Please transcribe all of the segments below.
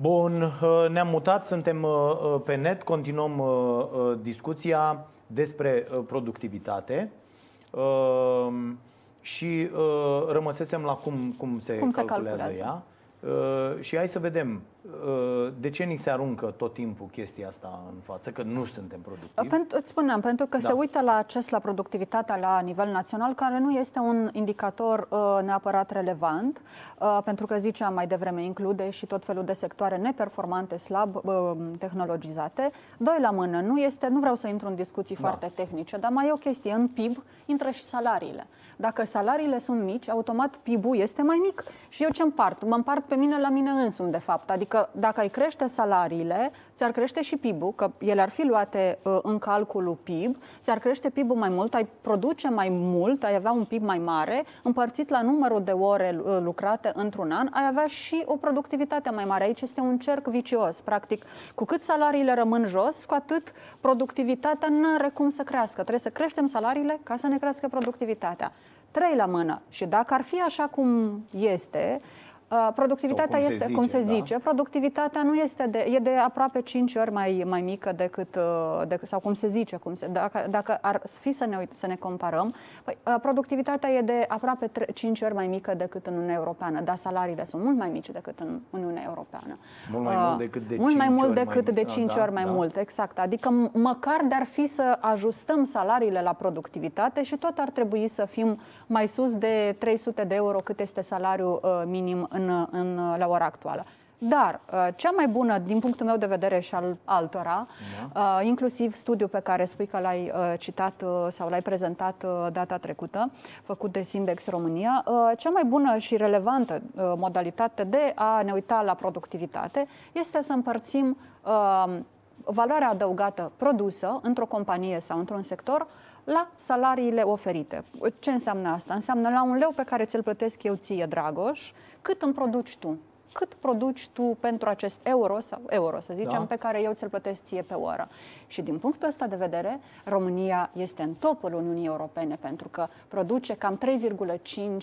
Bun, ne-am mutat, suntem pe net, continuăm discuția despre productivitate și rămăsesem la cum, cum se cum calculează, se calculează ea. Și hai să vedem Uh, de ce ni se aruncă tot timpul chestia asta în față, că nu suntem productivi? Pentru, îți spuneam, pentru că da. se uită la acces la productivitatea la nivel național, care nu este un indicator uh, neapărat relevant, uh, pentru că ziceam mai devreme, include și tot felul de sectoare neperformante, slab uh, tehnologizate. Doi la mână, nu este, nu vreau să intru în discuții da. foarte tehnice, dar mai e o chestie, în PIB intră și salariile. Dacă salariile sunt mici, automat PIB-ul este mai mic. Și eu ce împart? Mă împart pe mine la mine însumi, de fapt. Adică dacă ai crește salariile, ți-ar crește și PIB-ul, că ele ar fi luate uh, în calculul PIB, ți-ar crește PIB-ul mai mult, ai produce mai mult, ai avea un PIB mai mare, împărțit la numărul de ore uh, lucrate într-un an, ai avea și o productivitate mai mare. Aici este un cerc vicios. Practic, cu cât salariile rămân jos, cu atât productivitatea nu are cum să crească. Trebuie să creștem salariile ca să ne crească productivitatea. Trei la mână. Și dacă ar fi așa cum este, Uh, productivitatea cum este, zice, cum se da? zice, productivitatea nu este de, e de aproape 5 ori mai, mai mică decât, uh, decât, sau cum se zice, cum se, dacă, dacă ar fi să ne, uit, să ne comparăm, păi, uh, productivitatea e de aproape 3, 5 ori mai mică decât în Uniunea Europeană, dar salariile sunt mult mai mici decât în Uniunea Europeană. Mult mai uh, mult decât de mult 5 mai mult ori decât mai de 5 da, ori mai da. mult, exact. Adică măcar de-ar fi să ajustăm salariile la productivitate și tot ar trebui să fim mai sus de 300 de euro cât este salariul uh, minim în, în, la ora actuală. Dar uh, cea mai bună, din punctul meu de vedere și al altora, da. uh, inclusiv studiul pe care spui că l-ai uh, citat uh, sau l-ai prezentat uh, data trecută, făcut de Sindex România, uh, cea mai bună și relevantă uh, modalitate de a ne uita la productivitate este să împărțim uh, valoarea adăugată produsă într-o companie sau într-un sector la salariile oferite. Ce înseamnă asta? Înseamnă la un leu pe care ți-l plătesc eu ție, Dragoș, cât îmi produci tu cât produci tu pentru acest euro sau euro, să zicem, da. pe care eu ți-l plătesc ție pe oră. Și din punctul ăsta de vedere, România este în topul Uniunii Europene pentru că produce cam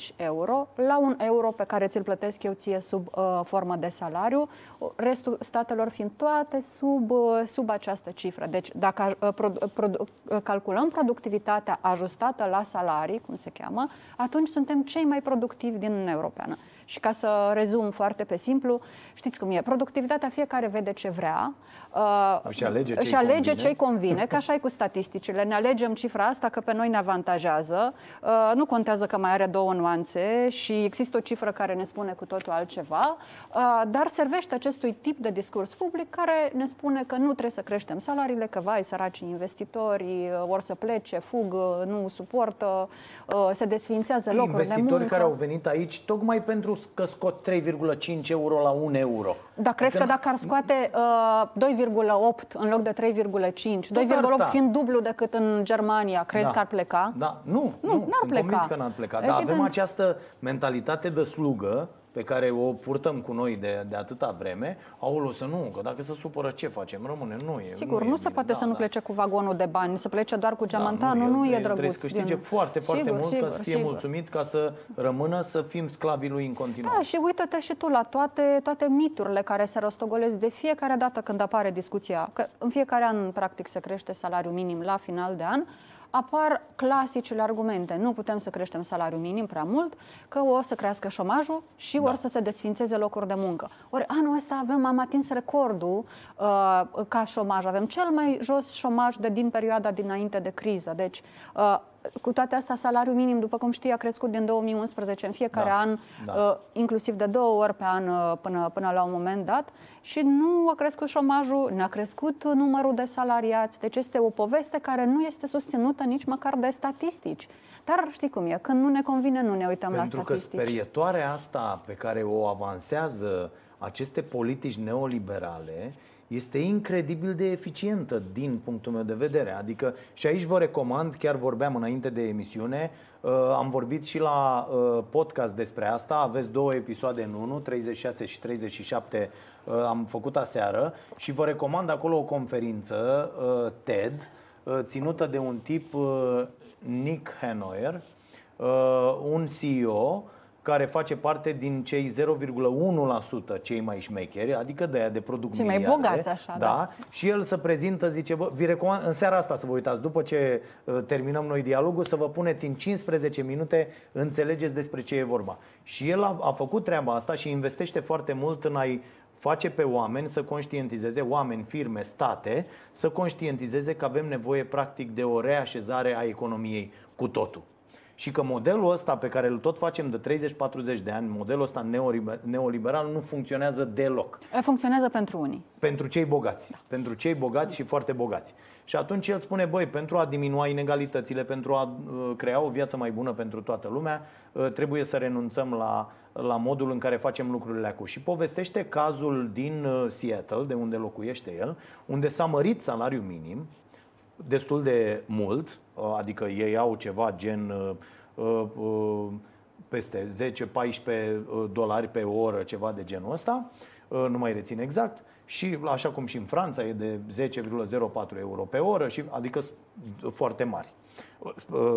3,5 euro la un euro pe care ți-l plătesc eu ție sub uh, formă de salariu, restul statelor fiind toate sub, uh, sub această cifră. Deci dacă uh, produ- produ- uh, calculăm productivitatea ajustată la salarii, cum se cheamă, atunci suntem cei mai productivi din Uniunea Europeană. Și ca să rezum foarte pe simplu, știți cum e, productivitatea fiecare vede ce vrea, uh, își alege ce-i își alege ce convine, că așa e cu statisticile. Ne alegem cifra asta că pe noi ne avantajează, uh, nu contează că mai are două nuanțe și există o cifră care ne spune cu totul altceva, uh, dar servește acestui tip de discurs public care ne spune că nu trebuie să creștem salariile, că vai, săraci investitorii uh, vor să plece, fug, nu suportă, uh, se desfințează locuri de muncă. Investitori care au venit aici tocmai pentru că scot 3,5 euro la 1 euro. Dar crezi că dacă ar scoate uh, 2,8 în loc de 3,5, 2,8 fiind dublu decât în Germania, crezi da. că ar pleca? Da. Nu, nu, nu sunt pleca. convins că n-ar pleca. Dar avem această mentalitate de slugă pe care o purtăm cu noi de, de atâta vreme, aolo să nu, că dacă se supără ce facem? Rămâne, nu e. Sigur, nu, nu e se bine. poate da, să nu da. plece cu vagonul de bani, să plece doar cu geamantanul, da, nu, nu e, e drăguț. Trebuie să câștige din... foarte, foarte sigur, mult sigur, ca să fie sigur. mulțumit, ca să rămână să fim sclavii lui în continuare. Da, și uită-te și tu la toate, toate miturile care se rostogolesc de fiecare dată când apare discuția, că în fiecare an, practic, se crește salariul minim la final de an, apar clasicele argumente. Nu putem să creștem salariul minim prea mult, că o să crească șomajul și da. ori să se desfințeze locuri de muncă. Ori anul ăsta avem, am atins recordul uh, ca șomaj. Avem cel mai jos șomaj de din perioada dinainte de criză. Deci, uh, cu toate astea, salariul minim, după cum știi, a crescut din 2011 în fiecare da, an, da. Uh, inclusiv de două ori pe an uh, până, până la un moment dat și nu a crescut șomajul, n-a crescut numărul de salariați. Deci este o poveste care nu este susținută nici măcar de statistici. Dar știi cum e, când nu ne convine, nu ne uităm Pentru la statistici. Pentru că sperietoarea asta pe care o avansează aceste politici neoliberale este incredibil de eficientă din punctul meu de vedere. Adică și aici vă recomand, chiar vorbeam înainte de emisiune, uh, am vorbit și la uh, podcast despre asta, aveți două episoade în unul, 36 și 37 uh, am făcut aseară și vă recomand acolo o conferință TED ținută de un tip Nick Hanoyer, un CEO care face parte din cei 0,1% cei mai șmecheri, adică de aia de produc Cei mai miliarde. bogați, așa, da. da. Și el se prezintă, zice, bă, vi recomand în seara asta să vă uitați, după ce uh, terminăm noi dialogul, să vă puneți în 15 minute, înțelegeți despre ce e vorba. Și el a, a făcut treaba asta și investește foarte mult în a-i face pe oameni să conștientizeze, oameni, firme, state, să conștientizeze că avem nevoie practic de o reașezare a economiei cu totul. Și că modelul ăsta pe care îl tot facem de 30-40 de ani, modelul ăsta neoliber- neoliberal, nu funcționează deloc. Funcționează pentru unii. Pentru cei bogați. Da. Pentru cei bogați și foarte bogați. Și atunci el spune, băi, pentru a diminua inegalitățile, pentru a uh, crea o viață mai bună pentru toată lumea, uh, trebuie să renunțăm la, la modul în care facem lucrurile acum. Și povestește cazul din uh, Seattle, de unde locuiește el, unde s-a mărit salariul minim, destul de mult, uh, adică ei au ceva gen uh, uh, uh, peste 10-14 uh, dolari pe oră, ceva de genul ăsta, uh, nu mai rețin exact, și așa cum și în Franța e de 10,04 euro pe oră, și, adică s- foarte mari uh,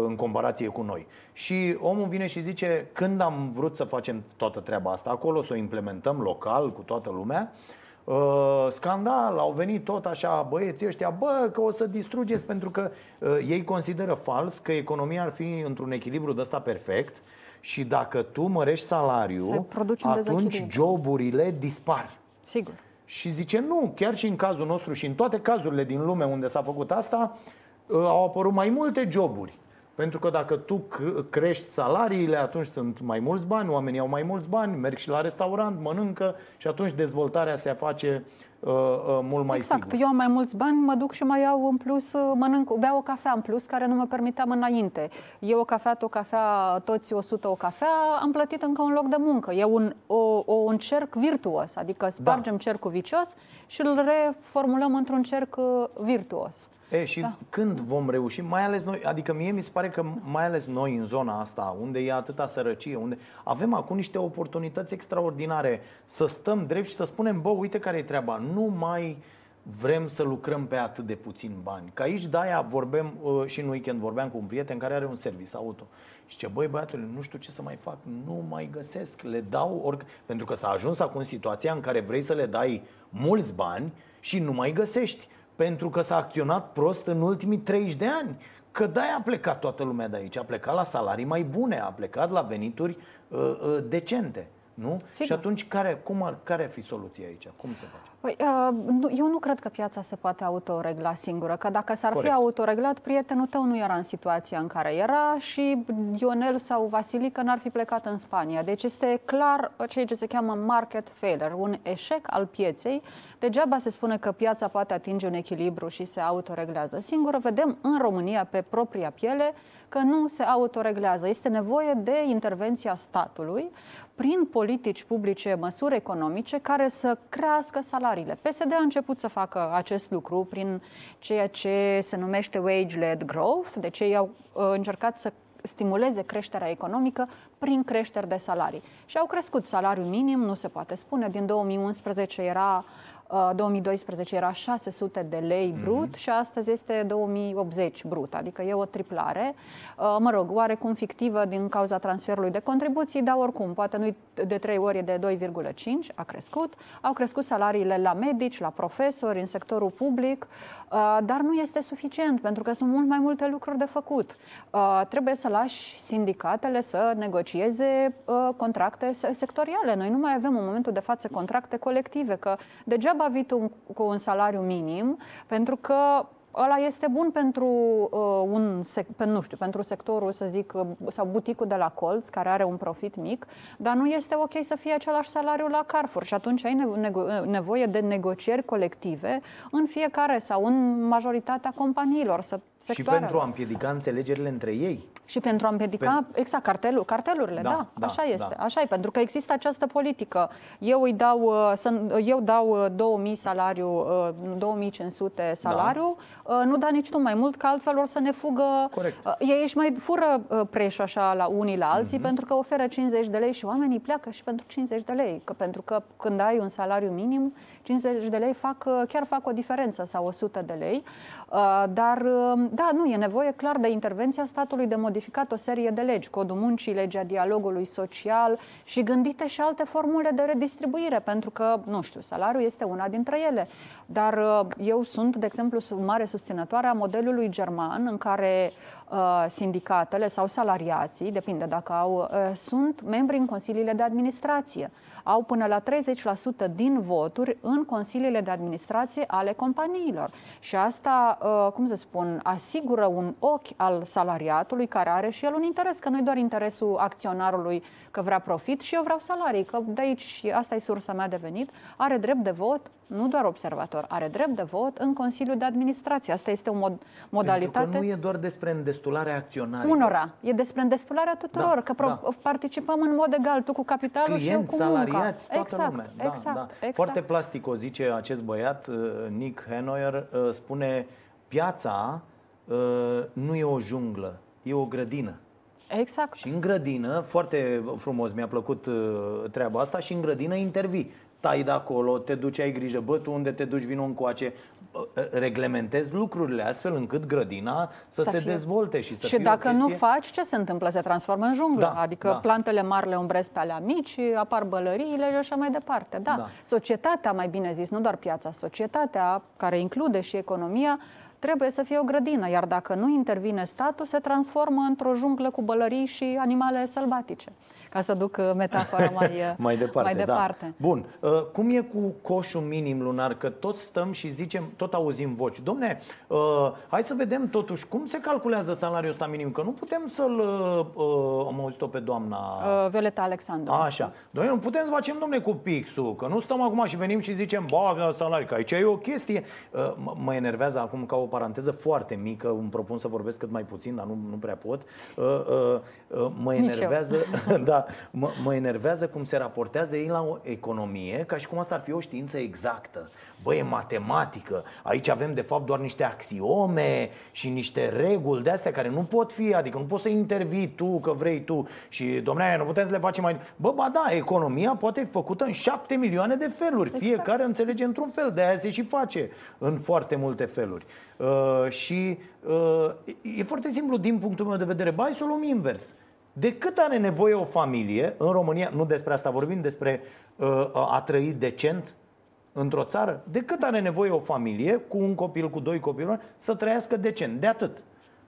în comparație cu noi. Și omul vine și zice, când am vrut să facem toată treaba asta acolo, să o implementăm local cu toată lumea, Uh, scandal, au venit tot așa băieții ăștia, bă, că o să distrugeți pentru că uh, ei consideră fals că economia ar fi într-un echilibru de ăsta perfect și dacă tu mărești Se salariul, produce un atunci dezechilibru. joburile dispar. Sigur. Și zice, nu, chiar și în cazul nostru și în toate cazurile din lume unde s-a făcut asta, uh, au apărut mai multe joburi. Pentru că dacă tu cr- crești salariile, atunci sunt mai mulți bani, oamenii au mai mulți bani, merg și la restaurant, mănâncă și atunci dezvoltarea se face uh, uh, mult mai exact. sigur. Eu am mai mulți bani, mă duc și mai iau în plus, uh, mănânc, beau o cafea în plus care nu mă permiteam înainte. Eu o cafea, tu o cafea, toți 100 o cafea, am plătit încă un loc de muncă. E un, o, o, un cerc virtuos, adică spargem da. cercul vicios și îl reformulăm într-un cerc uh, virtuos. E, și da. când vom reuși, mai ales noi, adică mie mi se pare că mai ales noi în zona asta, unde e atâta sărăcie, unde avem acum niște oportunități extraordinare să stăm drept și să spunem, bă, uite care e treaba, nu mai vrem să lucrăm pe atât de puțin bani. Că aici de-aia vorbim uh, și în weekend vorbeam cu un prieten care are un service auto. Și ce băi băiatule, nu știu ce să mai fac, nu mai găsesc, le dau ori... Pentru că s-a ajuns acum în situația în care vrei să le dai mulți bani și nu mai găsești pentru că s-a acționat prost în ultimii 30 de ani. Că de-aia a plecat toată lumea de aici, a plecat la salarii mai bune, a plecat la venituri uh, uh, decente. Nu? Sigur. Și atunci care, cum ar, care ar fi soluția aici? Cum se face? Păi, uh, nu, eu nu cred că piața se poate autoregla singură, că dacă s-ar Corect. fi autoreglat, prietenul tău nu era în situația în care era și Ionel sau Vasilica n-ar fi plecat în Spania. Deci este clar ceea ce se cheamă market failure, un eșec al pieței. Degeaba se spune că piața poate atinge un echilibru și se autoreglează singură. Vedem în România, pe propria piele, că nu se autoreglează. Este nevoie de intervenția statului prin politici publice, măsuri economice care să crească salariile. PSD a început să facă acest lucru prin ceea ce se numește wage-led growth, deci ei au uh, încercat să stimuleze creșterea economică prin creșteri de salarii. Și au crescut salariul minim, nu se poate spune, din 2011 era uh, 2012 era 600 de lei brut și astăzi este 2080 brut, adică e o triplare. Uh, Mă rog, oarecum fictivă din cauza transferului de contribuții, dar oricum, poate nu de 3 ori, e de 2,5, a crescut. Au crescut salariile la medici, la profesori, în sectorul public, uh, dar nu este suficient, pentru că sunt mult mai multe lucruri de făcut. Uh, Trebuie să lași sindicatele să negocieze uh, contracte se- sectoriale. Noi nu mai avem în momentul de față contracte colective, că degeaba vii tu cu un salariu minim, pentru că ăla este bun pentru uh, un sec- pe, nu știu, pentru sectorul, să zic, uh, sau buticul de la colț, care are un profit mic, dar nu este ok să fie același salariu la Carrefour și atunci ai nevo- nego- nevoie de negocieri colective în fiecare sau în majoritatea companiilor. Să Și sectoarele. pentru a împiedica înțelegerile între ei. Și pentru a împiedica, exact, cartelul, cartelurile, Da, da, da, așa este, da. așa e, pentru că există această politică. Eu îi dau, uh, să, eu dau uh, 2000 salariu, uh, 2500 salariu, uh, nu da nici tu mai mult, că altfel or să ne fugă. Corect. Uh, Ei își mai fură uh, preșul așa la unii la alții, pentru că oferă 50 de lei și oamenii pleacă și pentru 50 de lei, că pentru că când ai un salariu minim, 50 de lei fac, uh, chiar fac o diferență sau 100 de lei, Uh, dar uh, da, nu, e nevoie clar de intervenția statului de modificat o serie de legi, codul muncii, legea dialogului social și gândite și alte formule de redistribuire, pentru că, nu știu, salariul este una dintre ele. Dar uh, eu sunt, de exemplu, mare susținătoare a modelului german în care uh, sindicatele sau salariații, depinde dacă au, uh, sunt membri în consiliile de administrație. Au până la 30% din voturi în consiliile de administrație ale companiilor. Și asta, uh, cum să spun, asigură un ochi al salariatului care are și el un interes, că nu e doar interesul acționarului că vrea profit și eu vreau salarii, că de aici asta e sursa mea de venit, are drept de vot, nu doar observator, are drept de vot în Consiliul de Administrație. Asta este o mod- modalitate. Pentru că nu e doar despre îndestularea acționarilor. Unora. E despre îndestularea tuturor, da, că pro- da. participăm în mod egal, tu cu capitalul Clienți, și eu cu salariați, munca. toată exact, lumea. Da, exact, da. exact. Foarte plastic o zice acest băiat, uh, Nick Hanoyer, uh, spune piața uh, nu e o junglă, e o grădină. Exact. Și în grădină, foarte frumos, mi-a plăcut treaba asta, și în grădină intervii. Tai de acolo, te duci, ai grijă, bă, tu unde te duci, vin încoace, reglementezi lucrurile astfel încât grădina să, să se fie. dezvolte și să Și fie dacă chestie... nu faci, ce se întâmplă? Se transformă în junglă. Da, adică da. plantele mari le umbresc pe alea mici, apar bălăriile și așa mai departe. Da. Da. Societatea, mai bine zis, nu doar piața, societatea, care include și economia, trebuie să fie o grădină, iar dacă nu intervine statul, se transformă într-o junglă cu bălării și animale sălbatice ca să duc uh, metafora mai, uh, mai departe. mai departe. Da. Bun. Uh, cum e cu coșul minim lunar? Că toți stăm și zicem, tot auzim voci. Domne, hai să vedem totuși cum se calculează salariul ăsta minim, că nu putem să-l... Am auzit-o pe doamna... Violeta Alexandru. Așa. Domne, nu putem să facem, domne, cu pixul, că nu stăm acum și venim și zicem, bă, salariu, că aici e o chestie. Mă enervează acum ca o paranteză foarte mică, îmi propun să vorbesc cât mai puțin, dar nu, nu prea pot. Mă enervează, da, mă, mă enervează cum se raportează ei la o economie ca și cum asta ar fi o știință exactă. Băi, e matematică. Aici avem de fapt doar niște axiome și niște reguli de astea care nu pot fi, adică nu poți să intervii tu că vrei tu și domnule, nu putem să le facem mai... Bă, ba da, economia poate fi făcută în șapte milioane de feluri. Exact. Fiecare înțelege într-un fel, de aia se și face în foarte multe feluri. Uh, și uh, e foarte simplu din punctul meu de vedere. Bai să o luăm invers. De cât are nevoie o familie în România, nu despre asta vorbim, despre uh, a trăi decent într-o țară, de cât are nevoie o familie cu un copil, cu doi copii, să trăiască decent, de atât.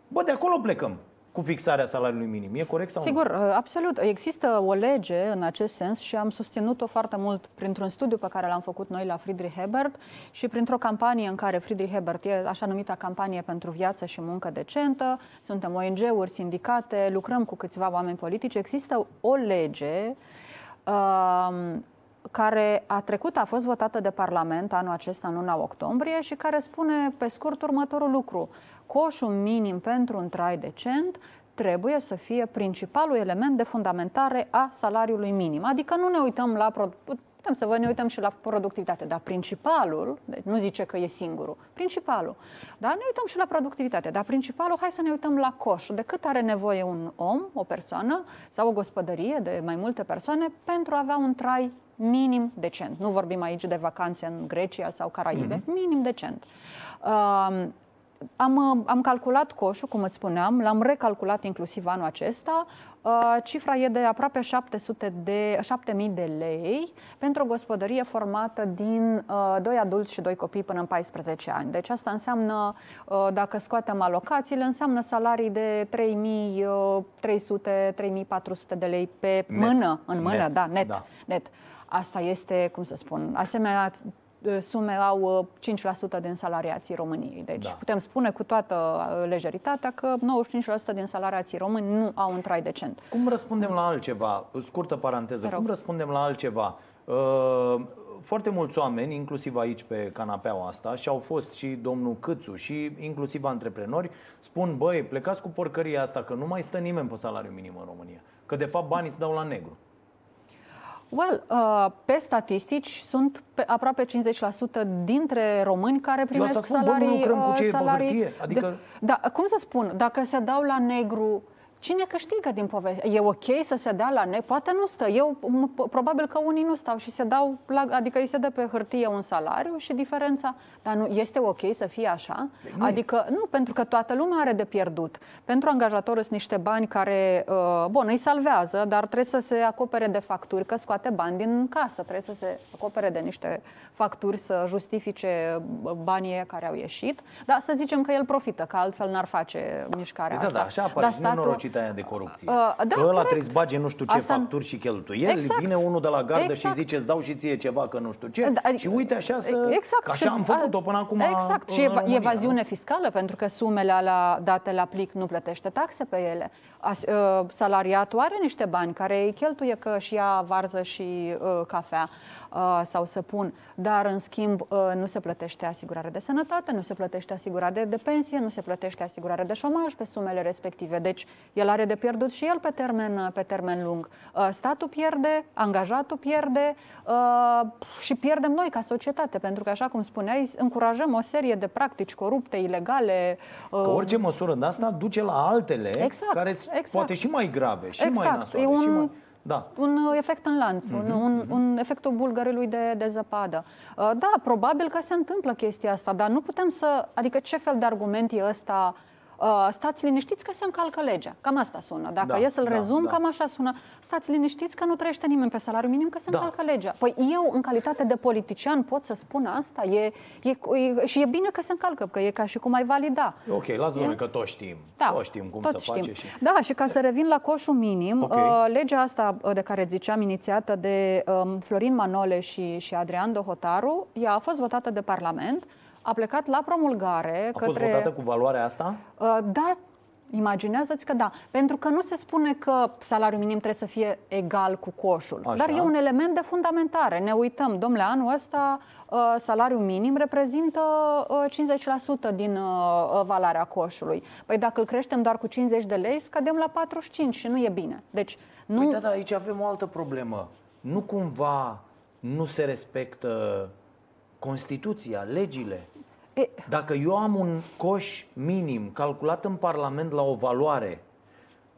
Bă, de acolo plecăm cu fixarea salariului minim. E corect sau Sigur, nu? uh, absolut. Există o lege în acest sens și am susținut-o foarte mult printr-un studiu pe care l-am făcut noi la Friedrich Hebert și printr-o campanie în care Friedrich Hebert e așa numita campanie pentru viață și muncă decentă. Suntem ONG-uri, sindicate, lucrăm cu câțiva oameni politici. Există o lege uh, care a trecut, a fost votată de Parlament anul acesta, în luna octombrie, și care spune pe scurt următorul lucru. Coșul minim pentru un trai decent trebuie să fie principalul element de fundamentare a salariului minim. Adică nu ne uităm la putem să vă ne uităm și la productivitate, dar principalul, deci nu zice că e singurul, principalul, dar ne uităm și la productivitate, dar principalul, hai să ne uităm la coș, de cât are nevoie un om, o persoană sau o gospodărie de mai multe persoane pentru a avea un trai minim decent. Nu vorbim aici de vacanțe în Grecia sau Caraibe, mm-hmm. minim decent. Uh, am, am calculat coșul, cum îți spuneam, l-am recalculat inclusiv anul acesta. Uh, cifra e de aproape 700 de, 7000 de lei pentru o gospodărie formată din uh, doi adulți și doi copii până în 14 ani. Deci asta înseamnă, uh, dacă scoatem alocațiile, înseamnă salarii de 3300-3400 de lei pe Net. mână, în mână, Net, da, net, da. net. Asta este, cum să spun, asemenea sume au 5% din salariații României. Deci Da. putem spune cu toată uh, lejeritatea că 95% din salariații români nu au un trai decent. Cum răspundem la altceva? Scurtă paranteză. Te rog. Cum răspundem la altceva? Uh, Foarte mulți oameni, inclusiv aici pe canapeaua asta, și au fost și domnul Câțu și inclusiv antreprenori, spun, băi, plecați cu porcăria asta, că nu mai stă nimeni pe salariu minim în România. Că de fapt banii se dau la negru. Well, uh, pe statistici sunt pe aproape 50% dintre români care primesc asta spun, bă, nu salarii, lucrăm cu uh, ce e pe salarii hârtie. Adică- de, da, cum să spun, dacă se dau la negru Cine câștigă din poveste? E ok să se dea la ne? Poate nu stă. Eu, probabil că unii nu stau și se dau, la, adică îi se dă pe hârtie un salariu și diferența. Dar nu, este ok să fie așa? Nu. Adică, nu, pentru că toată lumea are de pierdut. Pentru angajator sunt niște bani care, uh, bun, îi salvează, dar trebuie să se acopere de facturi, că scoate bani din casă. Trebuie să se acopere de niște facturi să justifice banii care au ieșit. Dar să zicem că el profită, că altfel n-ar face mișcarea da, asta. Da, așa apare. Dar statul, ținta aia de corupție. Uh, da, că ăla corect. trebuie să bage nu știu ce Asta... facturi și cheltuieli. Exact. Vine unul de la gardă exact. și zice îți dau și ție ceva că nu știu ce. Da, și uite așa să... Exact. Că așa am făcut-o până acum Exact. Și România, evaziune nu? fiscală pentru că sumele alea date la plic nu plătește taxe pe ele. As, uh, salariatul are niște bani care îi cheltuie că și ia varză și uh, cafea. Uh, sau să pun, dar în schimb uh, nu se plătește asigurare de sănătate, nu se plătește asigurare de, de pensie, nu se plătește asigurare de șomaj pe sumele respective. Deci el are de pierdut și el pe termen, uh, pe termen lung. Statul pierde, angajatul pierde și pierdem noi ca societate, pentru că, așa cum spuneai, încurajăm o serie de practici corupte, ilegale. Că orice măsură de asta duce la altele exact, care exact. poate și mai grave, și exact. mai nasoare. E un, și mai da. un uh, efect în lanț, mm-hmm. un, un, un efectul bulgărului de, de zăpadă. Uh, da, probabil că se întâmplă chestia asta, dar nu putem să... Adică ce fel de argument e ăsta uh, stați liniștiți că se încalcă legea. Cam asta sună. Dacă da, e să-l da, rezum, da. cam așa sună. Stați liniștiți că nu trăiește nimeni pe salariu minim, că se da. încalcă legea. Păi eu, în calitate de politician, pot să spun asta. E, e, e, și e bine că se încalcă, că e ca și cum ai valida. Ok, las e? că toți știm. Da, toți știm cum toți să știm. face. Și... Da, și ca să revin la coșul minim, okay. uh, legea asta uh, de care ziceam, inițiată de um, Florin Manole și, și Adrian Dohotaru, ea a fost votată de Parlament a plecat la promulgare. A către... fost votată cu valoarea asta? Uh, da, Imaginează-ți că da, pentru că nu se spune că salariul minim trebuie să fie egal cu coșul, Așa. dar e un element de fundamentare. Ne uităm, domnule, anul ăsta uh, salariul minim reprezintă 50% uh, din uh, valoarea coșului. Păi dacă îl creștem doar cu 50 de lei, scădem la 45 și nu e bine. Deci, nu... Păi da, da, aici avem o altă problemă. Nu cumva nu se respectă Constituția, legile. E... Dacă eu am un coș minim calculat în Parlament la o valoare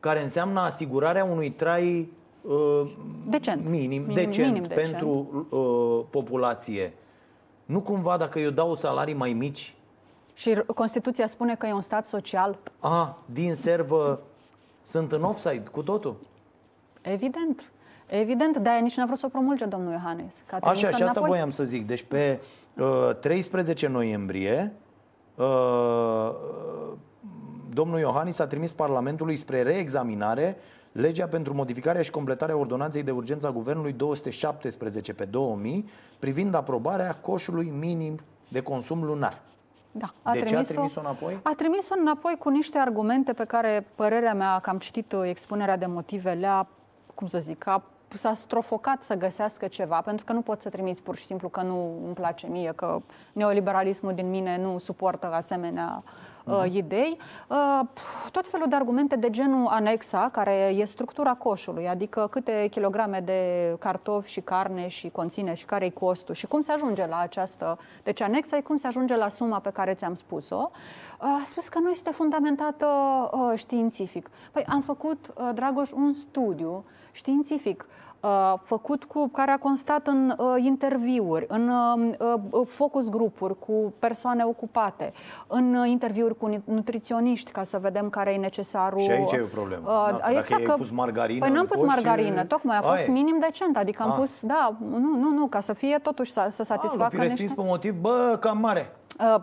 care înseamnă asigurarea unui trai uh, decent. minim, minim, decent minim decent. pentru uh, populație, nu cumva dacă eu dau salarii mai mici? Și Constituția spune că e un stat social? A, din servă sunt în offside cu totul? Evident. Evident, de-aia nici n-a vrut să o promulge domnul Iohannis. Așa, și asta înapoi. voiam să zic. Deci pe uh, 13 noiembrie uh, domnul Iohannis a trimis Parlamentului spre reexaminare legea pentru modificarea și completarea ordonanței de urgență a Guvernului 217 pe 2000 privind aprobarea coșului minim de consum lunar. Da, a de ce a trimis-o înapoi? A trimis-o înapoi cu niște argumente pe care, părerea mea, că am citit uh, expunerea de motive, le-a, cum să zic, a s-a strofocat să găsească ceva, pentru că nu pot să trimiți pur și simplu că nu îmi place mie, că neoliberalismul din mine nu suportă asemenea uh, uh-huh. idei. Uh, tot felul de argumente de genul anexa, care e structura coșului, adică câte kilograme de cartofi și carne și conține și care e costul și cum se ajunge la această... Deci anexa e cum se ajunge la suma pe care ți-am spus-o. Uh, a spus că nu este fundamentată uh, științific. Păi am făcut, uh, Dragoș, un studiu științific Uh, făcut cu care a constat în uh, interviuri, în uh, uh, focus grupuri cu persoane ocupate, în uh, interviuri cu nutriționiști ca să vedem care e necesarul. Și aici e o problemă. Uh, da, dacă exact ai pus margarină Păi n-am pus margarină, și... tocmai a fost Aie. minim decent, adică am ah. pus, da, nu, nu, nu, ca să fie totuși să, să satisfacă. Ah, fi respins niște... pe motiv, bă, cam mare. Uh,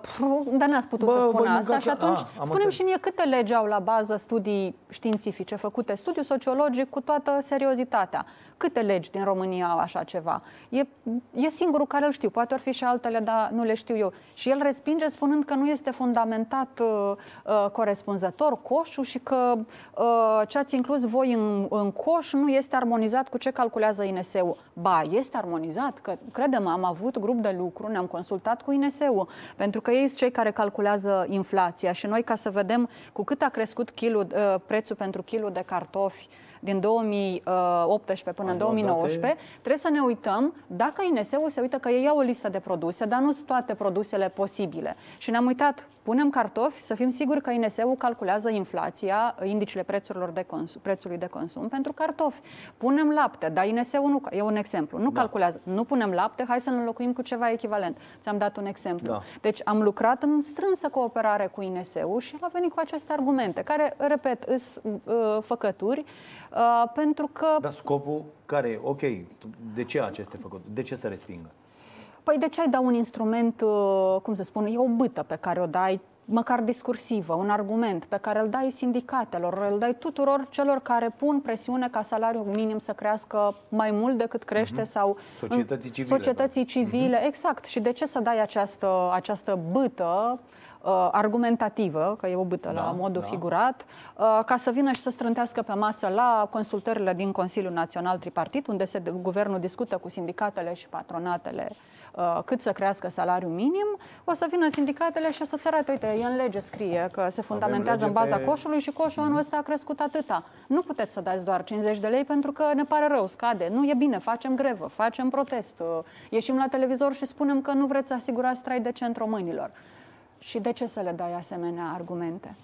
dar n-ați putut Bă, să spun asta și atunci ah, spunem și mie câte legi au la bază studii științifice făcute, studiu sociologic cu toată seriozitatea. Câte legi din România au așa ceva? E, e singurul care îl știu, poate ar fi și altele, dar nu le știu eu. Și el respinge spunând că nu este fundamentat uh, uh, corespunzător coșul și că uh, ce ați inclus voi în, în coș nu este armonizat cu ce calculează INS-ul. Ba, este armonizat, că credem, am avut grup de lucru, ne-am consultat cu INS-ul pentru că ei sunt cei care calculează inflația și noi ca să vedem cu cât a crescut kilul, uh, prețul pentru kilul de cartofi din 2018 până Ați în luat 2019, date? trebuie să ne uităm dacă INS-ul se uită că ei au o listă de produse, dar nu sunt toate produsele posibile. Și ne-am uitat, punem cartofi, să fim siguri că INS-ul calculează inflația, indicele prețurilor de consum, prețului de consum pentru cartofi. Punem lapte, dar INS-ul nu, e un exemplu, nu Da. calculează. Nu punem lapte, hai să-l înlocuim cu ceva echivalent. Ți-am dat un exemplu. Da. Deci am lucrat în strânsă cooperare cu INS-ul și el a venit cu aceste argumente, care, repet, îs uh, făcături, uh, pentru că Dar scopul care e? Ok, de ce aceste făcut? De ce să respingă? Păi de ce ai da un instrument, uh, cum să spun, e o bâtă pe care o dai măcar discursivă, un argument pe care îl dai sindicatelor, îl dai tuturor celor care pun presiune ca salariul minim să crească mai mult decât crește sau Mhm. Societății civile, da. societății civile, exact. Și de ce să dai această, această bâtă uh, argumentativă, că e o bâtă Da, la modul da. figurat, uh, ca să vină și să strântească pe masă la consultările din Consiliul Național Tripartit, unde se, guvernul discută cu sindicatele și patronatele uh, cât să crească salariul minim, o să vină sindicatele și o să-ți arate, uite, e în lege scrie că se fundamentează în lege baza pe- coșului și coșul anul ăsta a crescut atâta. Nu puteți să dați doar 50 de lei pentru că ne pare rău, scade. Nu e bine, facem grevă, facem protest, uh, ieșim la televizor și spunem că nu vreți să asigurați trai decent românilor. Și de ce să le dai asemenea argumente?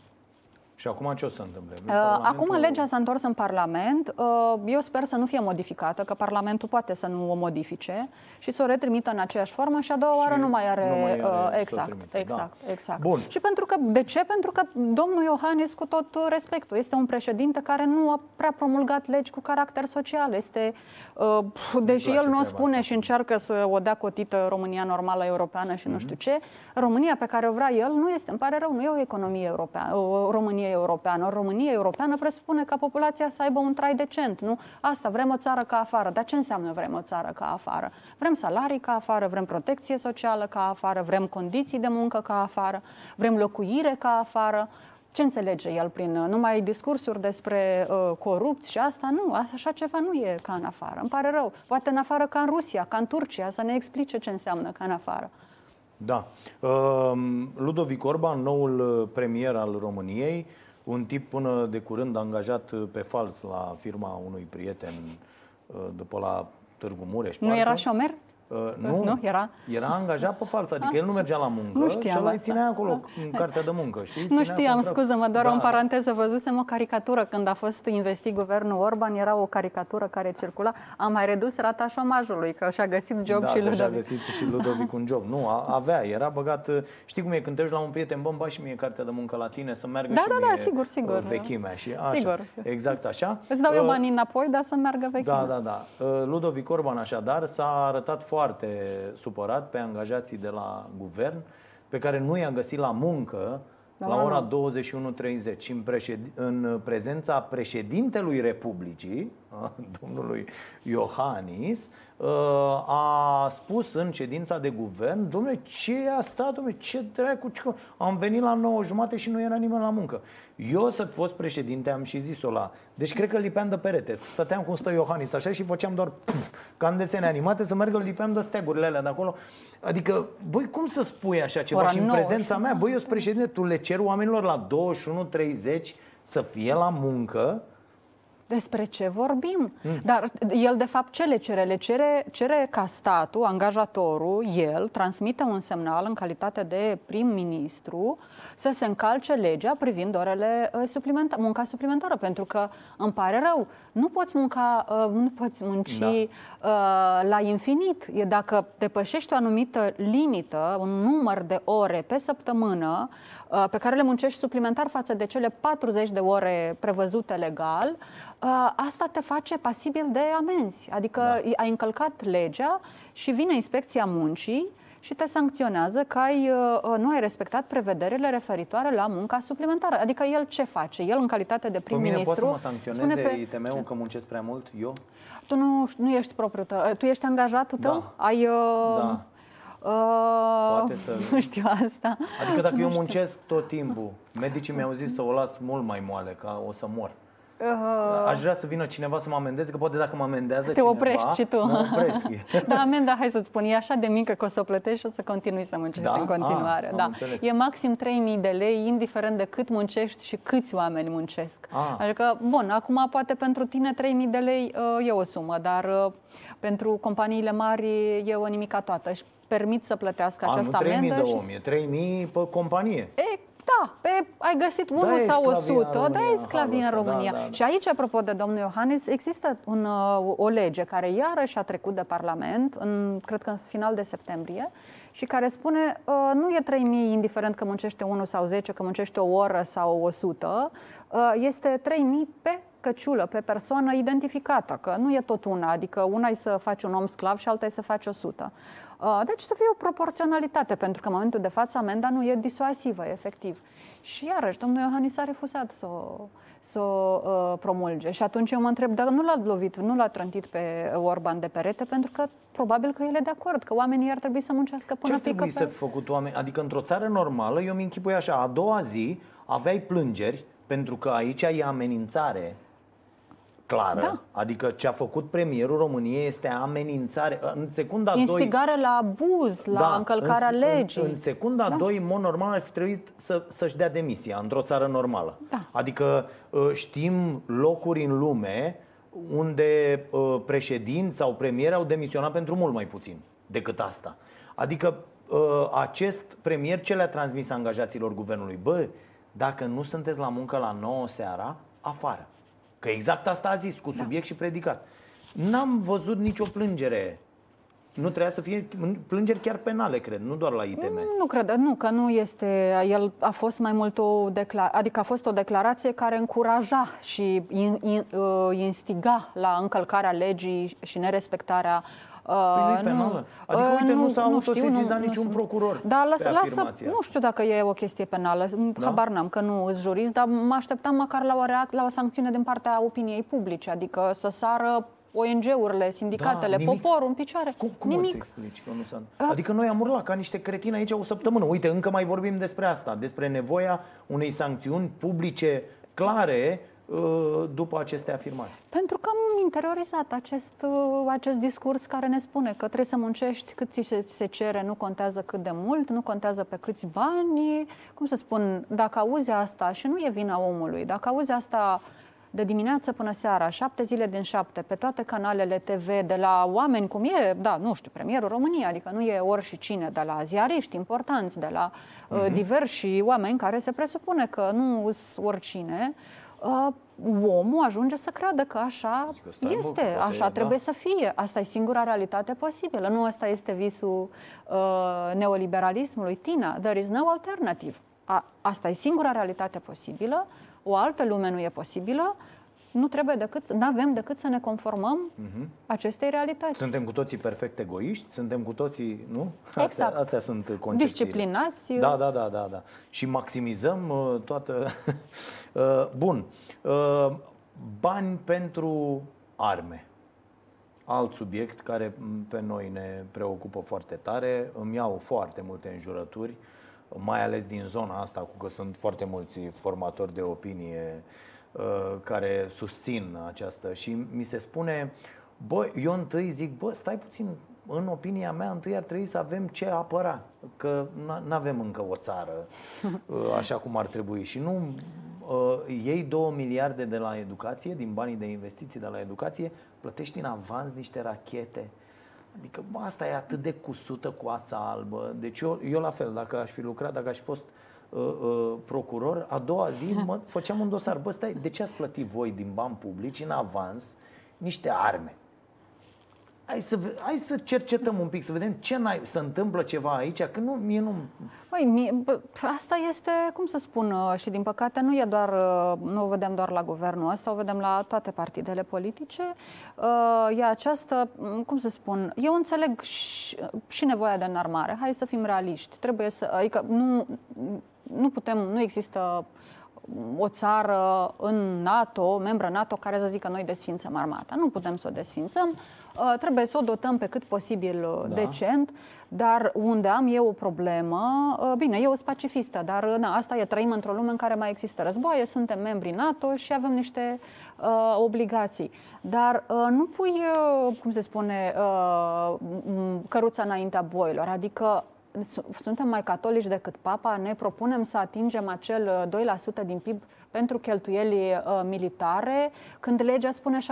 Și acum ce o să întâmple? Uh, Acum legea s-a întors în Parlament. Uh, Eu sper să nu fie modificată, că Parlamentul poate să nu o modifice și să o retrimită în aceeași formă și a doua oară nu mai are, nu mai are uh, să o exact, trimite, exact, da. exact. Bun. Și pentru că de ce? Pentru că domnul Iohannis cu tot respectul este un președinte care nu a prea promulgat legi cu caracter social. Este uh, pf, deși place el nu o treaba spune asta. și încearcă să o dea cotită România normală europeană și Mhm. nu știu ce, România pe care o vrea el nu este, îmi pare rău, nu e o economie europeană, o Românie europeană. O Românie europeană presupune ca populația să aibă un trai decent, nu? Asta, vrem o țară ca afară. Dar ce înseamnă vrem o țară ca afară? Vrem salarii ca afară, vrem protecție socială ca afară, vrem condiții de muncă ca afară, vrem locuire ca afară. Ce înțelege el prin uh, numai discursuri despre uh, corupți și asta? Nu, așa ceva nu e ca în afară. Îmi pare rău. Poate în afară ca în Rusia, ca în Turcia, să ne explice ce înseamnă ca în afară. Da. Um, Ludovic Orban, noul uh, premier al României, un tip până de curând angajat uh, pe fals la firma unui prieten uh, după la Târgu Mureș. Nu parcă. era șomer? Uh, nu, Nu? Era? era angajat pe fals, adică el nu mergea la muncă Nu știam și ăla îi asta. ținea acolo în cartea de muncă, știi? Nu Ținea știam, contract. scuză-mă, doar da. în paranteză, văzusem o caricatură când a fost investit guvernul Orban, era o caricatură care circula, a mai redus rata șomajului, că și-a găsit job da, și că și-a Ludovic. găsit și Ludovic un job. Nu, a, avea, era băgat... uh, Știi cum e când te duci la un prieten, bă, îmi bagi și mie cartea de muncă la tine, să meargă Da, și da, mie da, sigur, sigur. uh, vechimea și așa. Sigur. Exact așa. Îți dau eu Uh, banii înapoi, dar să meargă vechi. Da, da, da. Uh, Ludovic Orban, așadar, s-a arătat foarte supărat pe angajații de la guvern, pe care nu i-a găsit la muncă La la ora ora 21.30 și în, președ... în prezența președintelui Republicii, a, domnului Iohannis, uh, a spus în ședința de guvern, domnule, ce e asta, domnule, ce dracu, ce... am venit la 9 jumate și nu era nimeni la muncă. Eu să fi fost președinte, am și zis-o la... Deci cred că lipeam de perete. Stăteam cum stă Iohannis așa și făceam doar pf, ca în desene animate să meargă, lipeam de stegurile alea de acolo. Adică, băi, cum să spui așa ceva? Ora și în 9 prezența și- mea, băi, eu sunt președinte, tu le cer oamenilor la 21.30 să fie la muncă, Despre ce vorbim? Mm. Dar el, de fapt, ce le cere? Le cere, cere ca statul, angajatorul, el, transmite un semnal în calitate de prim-ministru să se încalce legea privind orele uh, suplimentare, munca suplimentară, pentru că îmi pare rău, nu poți munca, uh, nu poți munci Da. uh, la infinit. E dacă depășești o anumită limită, un număr de ore pe săptămână uh, pe care le muncești suplimentar față de cele 40 de ore prevăzute legal, uh, asta te face pasibil de amenzi. Adică Da. ai încălcat legea și vine inspecția muncii și te sancționează că ai, uh, nu ai respectat prevederile referitoare la munca suplimentară. Adică el ce face? El, în calitate de pe mine prim-ministru, poate să mă sancționeze spune pe... ITM-ul că muncesc prea mult? Eu? Tu nu, nu ești propriul tău. Tu ești angajatul tău? Da. Ai... Uh, Da. Uh, Poate să- Nu știu asta. Adică dacă Nu eu știu. muncesc tot timpul, medicii mi-au zis să o las mult mai moale, ca o să mor. Uh, Aș vrea să vină cineva să mă amendeze, că poate dacă mă amendează Te cineva, oprești și tu. Mă opresc. da, amenda, hai să-ți spun, e așa de mică că o să o plătești și o să continui să muncești Da? în continuare. Ah, am da. înțeles. E maxim 3.000 de lei, indiferent de cât muncești și câți oameni muncesc. Ah. Adică, bun, acum poate pentru tine 3.000 de lei uh, e o sumă, dar uh, pentru companiile mari e o nimica toată. Își permit să plătească A, această nu 3000 amendă. de și om, e 3000 pe companie. E, da, pe, ai găsit unul Da, e sau sclavie în 100, da, România, e sclavie în halul ăsta, România. da, da, da. Și aici, apropo de domnul Iohannis, există un, uh, o lege care iarăși a trecut de Parlament, în, cred că în final de septembrie, și care spune uh, nu e 3.000 indiferent că muncește 1 sau 10, că muncește o oră sau 100, uh, este 3.000 pe căciulă, pe persoană identificată, că nu e tot una, adică una e să faci un om sclav și alta e să faci 100. Uh, Deci să fie o proporționalitate, pentru că în momentul de față amenda nu e disuasivă, efectiv. Și iarăși, domnul Iohannis a refuzat să o, să o uh, promulge. Și atunci eu mă întreb, dacă nu l-a lovit, nu l-a trântit pe Orban de perete, pentru că probabil că el e de acord, că oamenii ar trebui să muncească Ce până ar pică trebui pe... să fi făcut oameni? Adică într-o țară normală, eu mi închipui așa, a doua zi aveai plângeri, pentru că aici e amenințare clară. Da. Adică ce a făcut premierul României este amenințare. În secunda 2... Instigare la abuz, la încălcarea în, legii. În, în secunda Da. 2, în mod normal, ar fi trebuit să, să-și dea demisia într-o țară normală. Da. Adică uh, știm locuri în lume unde uh, președinți sau premieri au demisionat pentru mult mai puțin decât asta. Adică uh, acest premier ce le-a transmis angajaților guvernului? Bă, dacă nu sunteți la muncă la 9 seara, afară. Că exact asta a zis, cu subiect și predicat. N-am văzut nicio plângere. Nu trebuia să fie plângeri chiar penale, cred, nu doar la ITM. Nu cred, nu, că nu este. El a fost mai mult o declarație, adică a fost o declarație care încuraja și in, in, uh, instiga la încălcarea legii și nerespectarea. Uh, Păi nu e penală. Adică, uite, nu s-a autosesizat niciun sunt- procuror Da, pe lasă, lasă, afirmația nu asta. știu dacă e o chestie penală, Da? habar n-am că nu sunt jurist, dar mă așteptam măcar la o, reac- la o sancțiune din partea opiniei publice, adică să sară ONG-urile, sindicatele, Da, nimic. poporul în picioare. Cum, cum Nimic. îți explici că nu s-a... Adică noi am urlat ca niște cretini aici o săptămână. Uite, încă mai vorbim despre asta, despre nevoia unei sancțiuni publice clare uh, după aceste afirmații. Pentru că am interiorizat acest, uh, acest discurs care ne spune că trebuie să muncești cât ți se, ți se cere, nu contează cât de mult, nu contează pe câți bani. Cum să spun, dacă auzi asta și nu e vina omului, dacă auzi asta de dimineață până seara, șapte zile din șapte, pe toate canalele TV, de la oameni cum e, da, nu știu, premierul României, adică nu e ori și cine, de la ziariști importanți, de la uh, diversi oameni care se presupune că nu sunt oricine, uh, omul ajunge să creadă că așa Zic că stai, bă, este, că poate așa e, trebuie da. să fie. Asta e singura realitate posibilă. Nu asta este visul uh, neoliberalismului. Tina, there is no alternative. A, asta e singura realitate posibilă. O altă lume nu e posibilă. Nu trebuie decât, nu avem decât să ne conformăm acestei realități. Suntem cu toții perfect egoiști, suntem cu toții, nu? Astea, Exact. astea sunt concepțiile. Disciplinați. Da, da, da, da, da. Și maximizăm uh, toată... uh, bun. Uh, bani pentru arme. Alt subiect care m, pe noi ne preocupă foarte tare. Îmi iau foarte multe înjurături, mai ales din zona asta, cu că sunt foarte mulți formatori de opinie uh, care susțin această și mi se spune, bă, eu întâi zic, bă, stai puțin, în opinia mea, întâi ar trebui să avem ce apăra, că nu avem încă o țară uh, așa cum ar trebui și nu uh, iei 2 miliarde de la educație, din banii de investiții de la educație, plătești în avans niște rachete. Adică bă, asta e atât de cusută cu ața albă. Deci eu, eu la fel, dacă aș fi lucrat, dacă aș fi fost uh, uh, procuror, a doua zi mă, făceam un dosar. Bă, stai, de ce ați plătit voi din bani publici în avans niște arme? Hai să, ve- hai să cercetăm un pic, să vedem ce n-ai, se întâmplă ceva aici, că nu, mie nu... Păi, mie, bă, asta este, cum să spun, uh, și din păcate nu e doar, uh, nu o vedem doar la guvernul ăsta, o vedem la toate partidele politice. Uh, E această, m, cum să spun, eu înțeleg și, și nevoia de înarmare. Hai să fim realiști. Trebuie să, adică nu, nu putem, nu există o țară în NATO, membră NATO, care să zică noi desfințăm armata. Nu putem să o desfințăm, uh, trebuie să o dotăm pe cât posibil uh, da. decent, dar unde am eu o problemă, uh, bine, eu sunt pacifistă, dar na, asta e, trăim într-o lume în care mai există războaie, suntem membri NATO și avem niște uh, obligații. Dar uh, nu pui, uh, cum se spune, uh, căruța înaintea boilor, adică suntem mai catolici decât papa, ne propunem să atingem acel 2% uh, din PIB pentru cheltuieli uh, militare, când legea spune 6%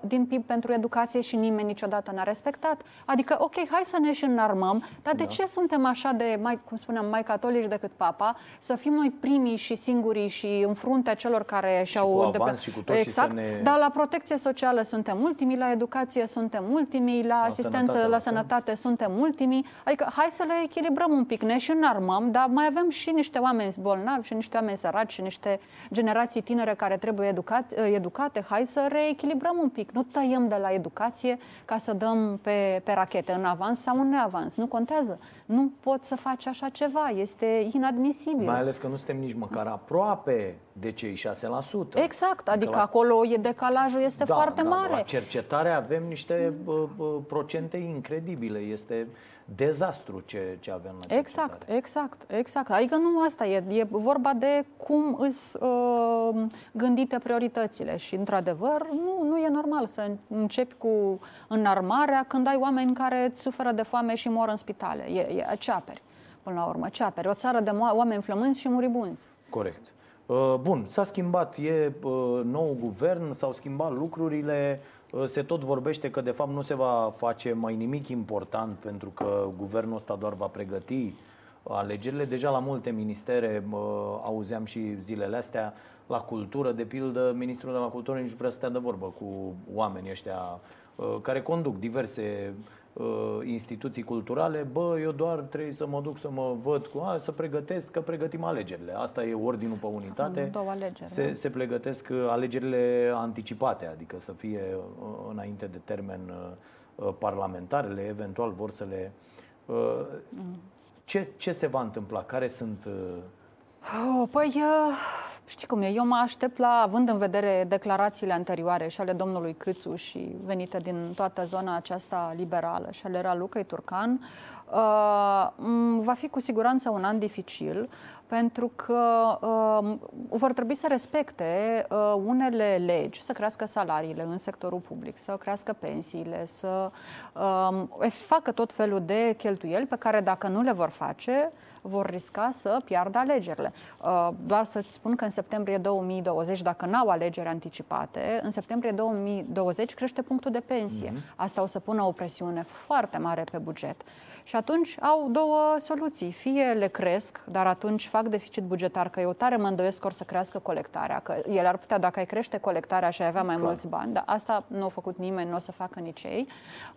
din PIB pentru educație și nimeni niciodată n-a respectat. Adică, ok, hai să ne și înarmăm, dar de da. ce suntem așa de, mai, cum spuneam, mai catolici decât papa, să fim noi primii și singurii și în fruntea celor care și-au... Și cu avans și cu toți exact, și să ne... dar la protecție socială suntem ultimii, la educație suntem ultimii, la, la asistență, sănătate, la sănătate suntem ultimii. Adică, hai să le echilibrăm un pic, ne și înarmăm, dar mai avem și niște oameni bolnavi și niște oameni săraci și niște generații tinere care trebuie educat, educate, hai să reechilibrăm un pic. Nu tăiem de la educație ca să dăm pe, pe rachete în avans sau în neavans. Nu contează. Nu poți să faci așa ceva. Este inadmisibil. Mai ales că nu suntem nici măcar aproape de cei 6%. Exact. Adică, adică la... acolo e decalajul este da, foarte da, mare. La cercetare avem niște uh, procente incredibile. Este dezastru ce, ce avem la Exact, exact, exact. Adică nu asta e, e vorba de cum îți uh, gândite prioritățile și, într-adevăr, nu, nu e normal să începi cu înarmarea când ai oameni care îți suferă de foame și mor în spitale. E, e ce aperi, până la urmă, ce aperi? O țară de oameni flămânți și muribunzi. Corect. Uh, bun, s-a schimbat, e uh, nou guvern, s-au schimbat lucrurile, uh, se tot vorbește că de fapt nu se va face mai nimic important pentru că guvernul ăsta doar va pregăti alegerile. Deja la multe ministere auzeam și zilele astea la cultură, de pildă, ministrul de la cultură nici vrea să stea de vorbă cu oamenii ăștia care conduc diverse uh, instituții culturale, bă, eu doar trebuie să mă duc să mă văd cu, a, să pregătesc, că pregătim alegerile. Asta e ordinul pe unitate. Două alegeri. Se, da. se pregătesc uh, alegerile anticipate, adică să fie uh, înainte de termen uh, parlamentarele, eventual vor să le... Uh, mm. ce, ce se va întâmpla? Care sunt... Uh... Oh, păi, uh, Știi cum e, eu mă aștept la, având în vedere declarațiile anterioare și ale domnului Câțu și venite din toată zona aceasta liberală și ale Ralucăi Turcan, uh, va fi cu siguranță un an dificil pentru că uh, vor trebui să respecte uh, unele legi, să crească salariile în sectorul public, să crească pensiile, să uh, facă tot felul de cheltuieli pe care dacă nu le vor face, vor risca să piardă alegerile. Uh, doar să-ți spun că în septembrie 2020, dacă n-au alegeri anticipate, în septembrie 2020 crește punctul de pensie. Mm-hmm. Asta o să pună o presiune foarte mare pe buget. Și atunci au două soluții. Fie le cresc, dar atunci fac deficit bugetar, că eu tare mă îndoiesc că or să crească colectarea, că el ar putea, dacă ai crește colectarea și ai avea mai Clar. mulți bani, dar asta nu a făcut nimeni, nu o să facă nici ei.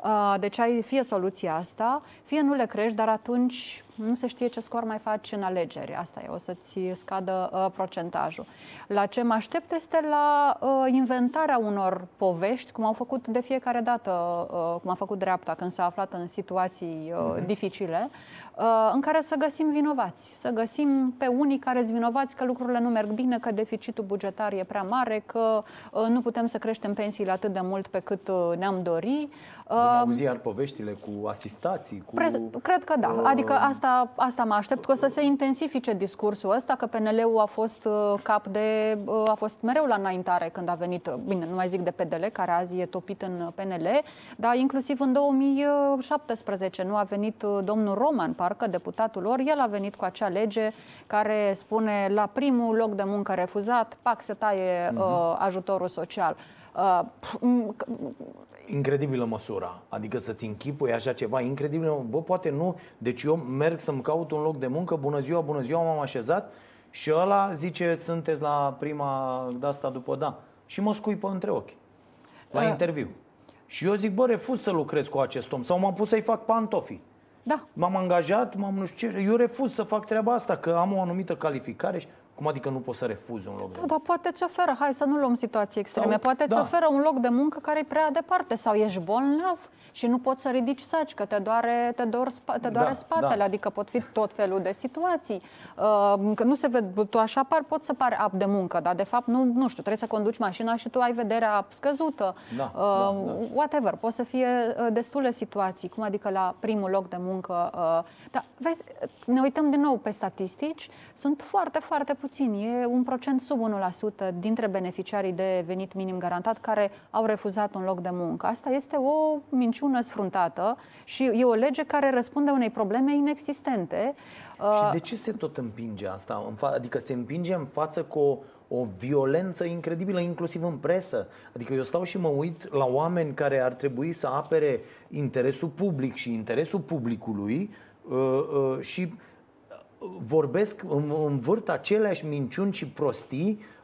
Uh, deci ai fie soluția asta, fie nu le crești, dar atunci nu se știe ce scor mai faci în alegeri. Asta e, o să-ți scadă uh, procentajul. La ce mă aștept este la uh, inventarea unor povești, cum au făcut de fiecare dată, uh, cum a făcut dreapta când s-a aflat în situații uh, uh-huh. dificile, uh, în care să găsim vinovați. Să găsim pe unii care sunt vinovați că lucrurile nu merg bine, că deficitul bugetar e prea mare, că uh, nu putem să creștem pensiile atât de mult pe cât uh, ne-am dori. Vom auzi iar poveștile cu asistații? Cu... Cred că da. Adică asta, asta mă aștept, că o să se intensifice discursul ăsta, că PNL-ul a fost uh, cap de... Uh, a fost mereu la înaintare când a venit, uh, bine, nu mai zic de PDL, care azi e topit în PNL, dar inclusiv în 2017 nu a venit domnul Roman, parcă deputatul lor, el a venit cu acea lege care spune la primul loc de muncă refuzat, pac, se taie uh-huh. uh, ajutorul social. Uh, incredibilă măsura. Adică să-ți închipui așa ceva incredibil. Bă, poate nu. Deci eu merg să-mi caut un loc de muncă, bună ziua, bună ziua, m-am așezat și ăla zice, sunteți la prima de asta după da. Și mă scuipă între ochi. La A. interviu. Și eu zic, bă, refuz să lucrez cu acest om. Sau m-am pus să-i fac pantofii. Da. M-am angajat, m-am nu știu ce. Eu refuz să fac treaba asta, că am o anumită calificare. Și Cum adică nu poți să refuzi un loc de muncă? Da, dar poate ți oferă, hai să nu luăm situații extreme, sau, poate ți da. oferă un loc de muncă care e prea departe sau ești bolnav și nu poți să ridici saci, că te doare, te dor, te doare da, spatele, da. adică pot fi tot felul de situații. Uh, că nu se vede, tu așa par, poți să pari ap de muncă, dar de fapt nu, nu știu, trebuie să conduci mașina și tu ai vederea scăzută. Da, uh, da, da. Whatever, poate să fie uh, destule situații, cum adică la primul loc de muncă. Uh, dar vezi, ne uităm din nou pe statistici, sunt foarte, foarte puțini. E un procent sub 1% dintre beneficiarii de venit minim garantat care au refuzat un loc de muncă. Asta este o minciună sfruntată și e o lege care răspunde unei probleme inexistente. Și uh, de ce se tot împinge asta? Adică se împinge în față cu o, o violență incredibilă, inclusiv în presă. Adică eu stau și mă uit la oameni care ar trebui să apere interesul public și interesul publicului uh, uh, și vorbesc, învârt aceleași minciuni și prostii Uh,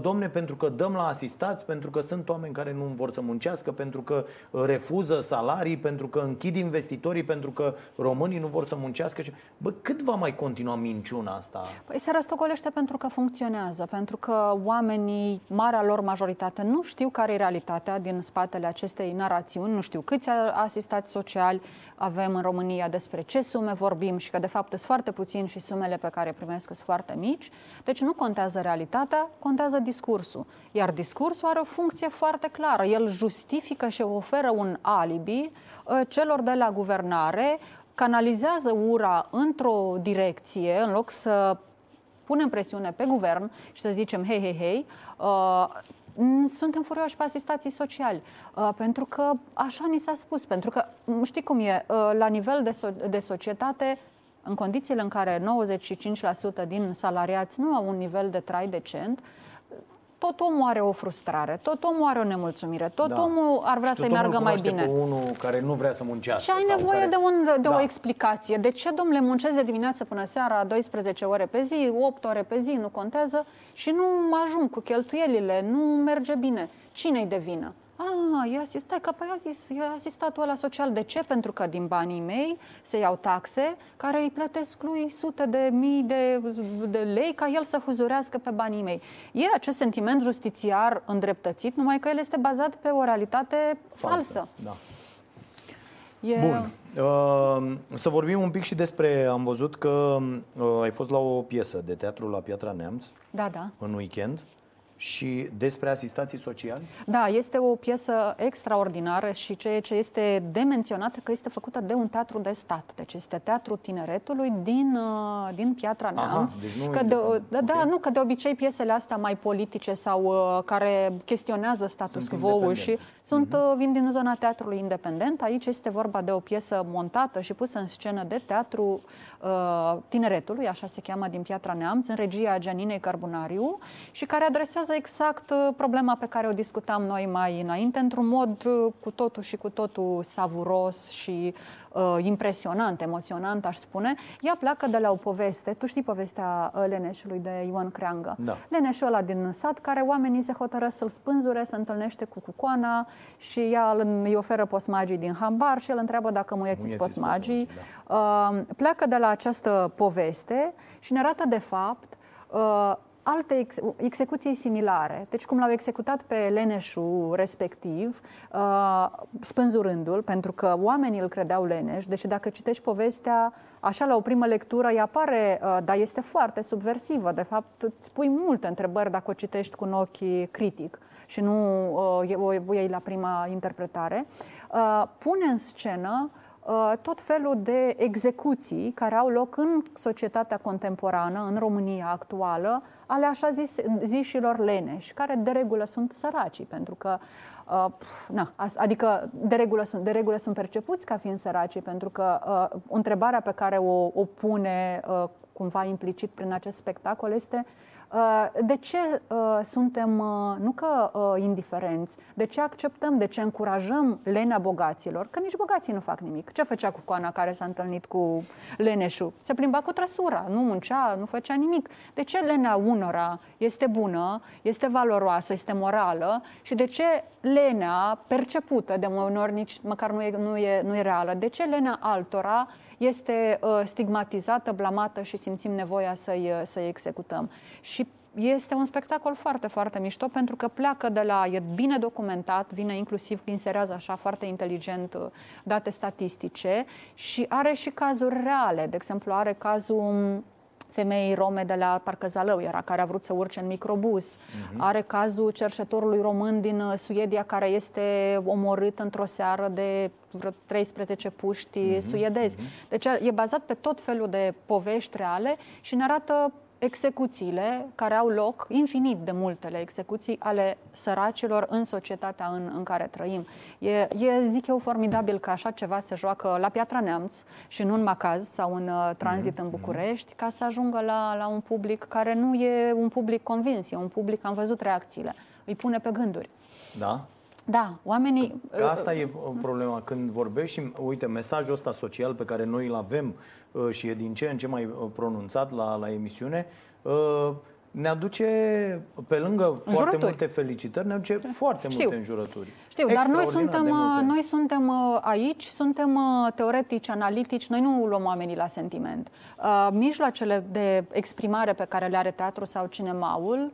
domne, pentru că dăm la asistați, pentru că sunt oameni care nu vor să muncească, pentru că uh, refuză salarii, pentru că închid investitorii, pentru că românii nu vor să muncească. Bă, cât va mai continua minciuna asta? Păi se răstogolește pentru că funcționează, pentru că oamenii, marea lor majoritate, nu știu care e realitatea din spatele acestei narațiuni, nu știu câți asistați sociali avem în România, despre ce sume vorbim și că de fapt sunt foarte puțini și sumele pe care primesc sunt foarte mici. Deci nu contează realitatea, contează discursul. Iar discursul are o funcție foarte clară. El justifică și oferă un alibi uh, celor de la guvernare, canalizează ura într-o direcție, în loc să punem presiune pe guvern și să zicem, hei, hei, hei, uh, suntem furioși pe asistații sociali, uh, pentru că așa ni s-a spus, pentru că știi cum e, uh, la nivel de, so- de societate în condițiile în care 95% din salariați nu au un nivel de trai decent, tot omul are o frustrare, tot omul are o nemulțumire, tot da. omul ar vrea să-i meargă mai bine. Pe unul care nu vrea să muncească. Și ai nevoie care... de, un, de da. o explicație. De ce, domnule, muncesc de dimineață până seara 12 ore pe zi, 8 ore pe zi, nu contează, și nu ajung cu cheltuielile, nu merge bine. Cine-i de vină? Ah, e asistat, că păi a zis, e asistatul ăla social. De ce? Pentru că din banii mei se iau taxe care îi plătesc lui sute de mii de, de lei ca el să huzurească pe banii mei. E acest sentiment justițiar îndreptățit, numai că el este bazat pe o realitate falsă. falsă. Da. E... Bun. Uh, să vorbim un pic și despre, am văzut că uh, ai fost la o piesă de teatru la Piatra Neamț. Da, da. În weekend și despre asistații sociali? Da, este o piesă extraordinară și ceea ce este de menționat că este făcută de un teatru de stat. Deci este Teatrul Tineretului din, uh, din Piatra Neamț. Aha, deci nu că de, da, okay. da, nu, că de obicei piesele astea mai politice sau uh, care chestionează status quo și sunt, uh-huh. vin din zona teatrului independent. Aici este vorba de o piesă montată și pusă în scenă de Teatru uh, Tineretului, așa se cheamă, din Piatra Neamț, în regia Gianinei Carbonariu și care adresează adresează exact uh, problema pe care o discutam noi mai înainte, într-un mod uh, cu totul și cu totul savuros și uh, impresionant, emoționant, aș spune. Ea pleacă de la o poveste, tu știi povestea uh, Leneșului de Ioan Creangă. Da. Leneșul ăla din sat, care oamenii se hotărăsc să-l spânzure, se întâlnește cu cucoana și ea îi oferă posmagii din hambar și el întreabă dacă muieți posmagii. Da. Uh, pleacă de la această poveste și ne arată de fapt uh, alte ex- execuții similare. Deci cum l-au executat pe Leneșu respectiv, uh, spânzurându-l, pentru că oamenii îl credeau Leneș, deși dacă citești povestea, așa la o primă lectură îi apare, uh, dar este foarte subversivă. De fapt, îți pui multe întrebări dacă o citești cu un ochi critic și nu uh, o iei la prima interpretare. Uh, pune în scenă uh, Uh, tot felul de execuții care au loc în societatea contemporană, în România actuală, ale așa zis, zișilor leneși, care de regulă sunt săraci, pentru că Uh, na, adică de regulă, sunt, de regulă sunt percepuți ca fiind săraci, pentru că uh, întrebarea pe care o, o pune uh, cumva implicit prin acest spectacol este Uh, de ce uh, suntem, uh, nu că indiferenți, de ce acceptăm, de ce încurajăm lenea bogaților, că nici bogații nu fac nimic. Ce făcea cu coana care s-a întâlnit cu leneșul? Se plimba cu trăsura, nu muncea, nu făcea nimic. De ce lenea unora este bună, este valoroasă, este morală și de ce lenea percepută, de ori nici măcar nu e, nu e, nu e reală, de ce lenea altora este uh, stigmatizată, blamată și simțim nevoia să-i, uh, să-i executăm. Și este un spectacol foarte, foarte mișto pentru că pleacă de la, e bine documentat, vine inclusiv, inserează așa foarte inteligent uh, date statistice și are și cazuri reale. De exemplu, are cazul femeii rome de la Parcă Zalău, era care a vrut să urce în microbus. Uh-huh. Are cazul cerșetorului român din uh, Suedia care este omorât într-o seară de vreo 13 puști uh-huh. suedezi. Uh-huh. Deci e bazat pe tot felul de povești reale și ne arată execuțiile care au loc, infinit de multele execuții ale săracilor în societatea în, în care trăim. E, e, zic eu, formidabil că așa ceva se joacă la Piatra Neamț și nu în Macaz sau în uh, tranzit mm-hmm. în București, ca să ajungă la, la un public care nu e un public convins, e un public, am văzut reacțiile, îi pune pe gânduri. Da? Da, oamenii... Că asta e problema când vorbești și, uite, mesajul ăsta social pe care noi îl avem uh, și e din ce în ce mai uh, pronunțat la, la emisiune, uh, ne aduce, pe lângă foarte multe felicitări, ne aduce foarte Știu. multe înjurături. Știu, dar noi suntem, noi suntem aici, suntem teoretici, analitici, noi nu luăm oamenii la sentiment. Mijloacele de exprimare pe care le are teatru sau cinemaul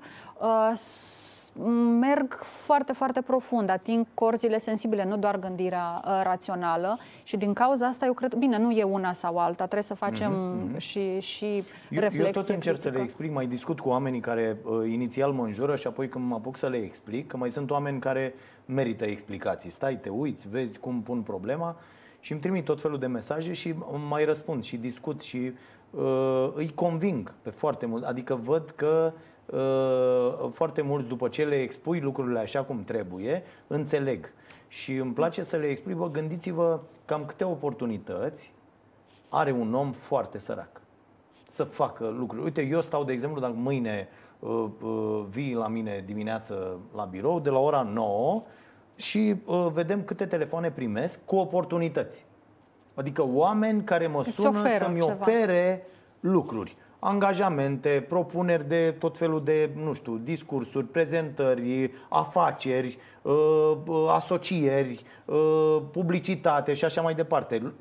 merg foarte, foarte profund, ating corzile sensibile, nu doar gândirea uh, rațională și din cauza asta eu cred, bine, nu e una sau alta, trebuie să facem mm-hmm. și, și eu, reflexie. Eu tot încerc critică. să le explic, mai discut cu oamenii care uh, inițial mă înjură și apoi când mă apuc să le explic, că mai sunt oameni care merită explicații. Stai, te uiți, vezi cum pun problema și îmi trimit tot felul de mesaje și mai răspund și discut și uh, îi conving pe foarte mult. Adică văd că uh, Uh, foarte mulți, după ce le expui lucrurile așa cum trebuie, înțeleg. Și îmi place să le explic, bă, gândiți-vă cam câte oportunități are un om foarte sărac să facă lucruri. Uite, eu stau, de exemplu, dacă mâine uh, uh, vii la mine dimineață la birou, de la ora 9 și uh, vedem câte telefoane primesc cu oportunități. Adică oameni care mă sună să-mi ceva. ofere lucruri angajamente, propuneri de tot felul de, nu știu, discursuri, prezentări, afaceri, uh, uh, asocieri, uh, publicitate și așa mai departe.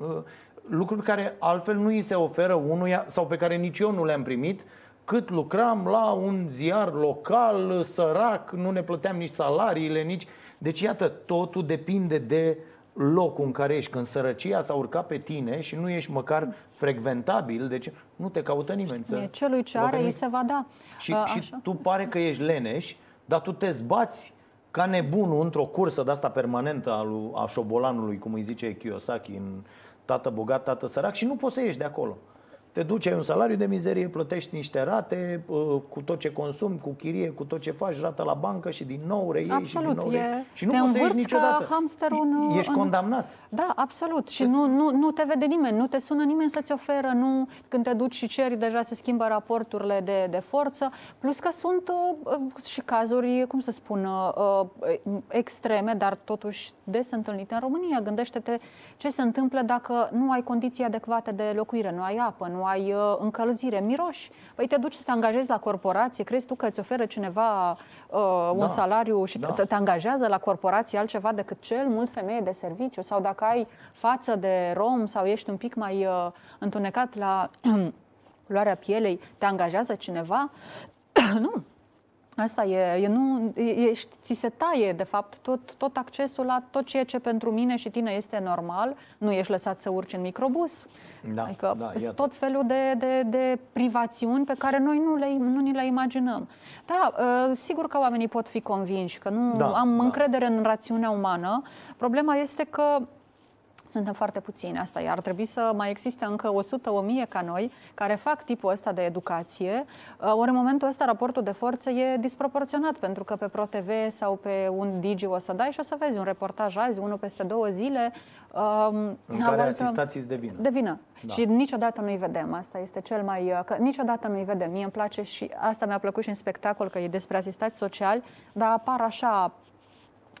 Lucruri care altfel nu îi se oferă unuia sau pe care nici eu nu le-am primit cât lucram la un ziar local, sărac, nu ne plăteam nici salariile, nici... Deci, iată, totul depinde de uh, locul în care ești, când sărăcia s-a urcat pe tine și nu ești măcar frecventabil, deci nu te caută nimeni să... Celui ce are îi se va da. Și, A, și tu pare că ești leneș, dar tu te zbați ca nebunul într-o cursă de asta permanentă a, lui, a șobolanului, cum îi zice Kiyosaki, în tată bogat, tată sărac și nu poți să ieși de acolo te duci, ai un salariu de mizerie, plătești niște rate uh, cu tot ce consumi, cu chirie, cu tot ce faci, rată la bancă și din nou reiei absolut, și din nou reiei. Și nu poți să ieși niciodată. Hamsterul în, Ești condamnat. Da, absolut. Și nu, nu, nu te vede nimeni, nu te sună nimeni să-ți oferă, nu când te duci și ceri, deja se schimbă raporturile de, de forță. Plus că sunt uh, uh și cazuri, cum să spun, uh, extreme, dar totuși des întâlnite în România. Gândește-te ce se întâmplă dacă nu ai condiții adecvate de locuire, nu ai apă, nu ai uh, încălzire, miroși. Păi te duci să te angajezi la corporație, crezi tu că îți oferă cineva uh, un da. salariu și da. te, te angajează la corporație altceva decât cel mult femeie de serviciu? Sau dacă ai față de rom sau ești un pic mai uh, întunecat la luarea pielei, te angajează cineva? nu. Asta e, e nu, e, ți se taie, de fapt, tot, tot accesul la tot ceea ce pentru mine și tine este normal. Nu ești lăsat să urci în microbus. Da, adică da, sunt tot felul de, de, de privațiuni pe care noi nu, le, nu ni le imaginăm. Da, ă, sigur că oamenii pot fi convinși, că nu da, am da. încredere în rațiunea umană. Problema este că suntem foarte puțini, asta e. Ar trebui să mai existe încă 100-1000 ca noi care fac tipul ăsta de educație. Uh, ori în momentul ăsta raportul de forță e disproporționat, pentru că pe ProTV sau pe un Digi o să dai și o să vezi un reportaj azi, unul peste două zile. Um, în care asistați de vină. De vină. Da. Și niciodată nu-i vedem. Asta este cel mai... Uh, că niciodată nu-i vedem. Mie îmi place și asta mi-a plăcut și în spectacol, că e despre asistați sociali, dar apar așa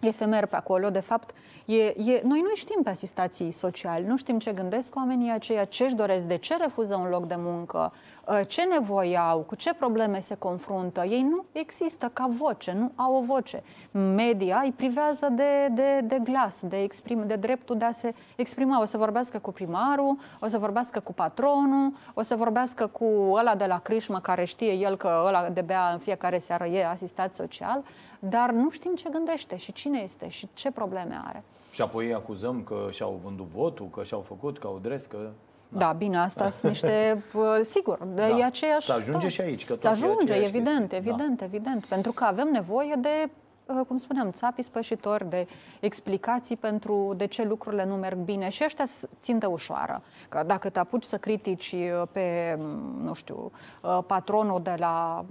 efemer pe acolo. De fapt, e, e, noi nu știm pe asistații sociali, nu știm ce gândesc oamenii aceia, ce își doresc, de ce refuză un loc de muncă, Uh, ce nevoi au, cu ce probleme se confruntă. Ei nu există ca voce, nu au o voce. Media îi privează de, de, de glas, de, exprim, de dreptul de a se exprima. O să vorbească cu primarul, o să vorbească cu patronul, o să vorbească cu ăla de la Crișmă care știe el că ăla de bea în fiecare seară e asistat social, dar nu știm ce gândește și cine este și ce probleme are. Și apoi acuzăm că și-au vândut votul, că și-au făcut, că au dres, că... Da, da bine, asta sunt niște, sigur, da. e aceeași... Să ajunge și aici. Că să ajunge, evident, chestii. evident, da. evident, pentru că avem nevoie de uh, cum spuneam, țapii spășitori, de explicații pentru de ce lucrurile nu merg bine și ăștia țintă ușoară. Că dacă te apuci să critici uh, pe, nu știu, uh, patronul de la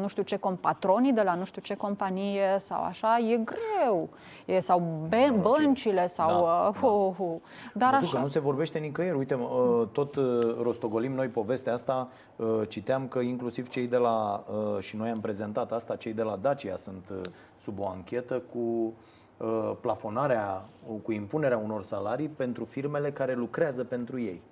nu știu ce compatronii de la nu știu ce companie sau așa, e greu. E, sau be, băncile sau... Da, uh, uh, uh. Dar Văzut așa. că nu se vorbește nicăieri. Uite, uh, tot uh, rostogolim noi povestea asta. Uh, citeam că inclusiv cei de la... Uh, și noi am prezentat asta, cei de la Dacia sunt uh, sub o anchetă cu uh, plafonarea, cu impunerea unor salarii pentru firmele care lucrează pentru ei.